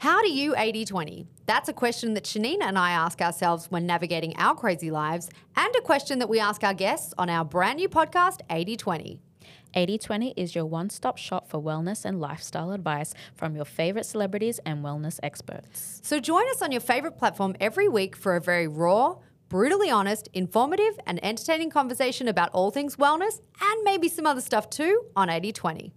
How do you 80 20? That's a question that Shanina and I ask ourselves when navigating our crazy lives, and a question that we ask our guests on our brand new podcast, 80 20. 8020 is your one stop shop for wellness and lifestyle advice from your favorite celebrities and wellness experts. So join us on your favorite platform every week for a very raw, brutally honest, informative, and entertaining conversation about all things wellness and maybe some other stuff too on 80 20.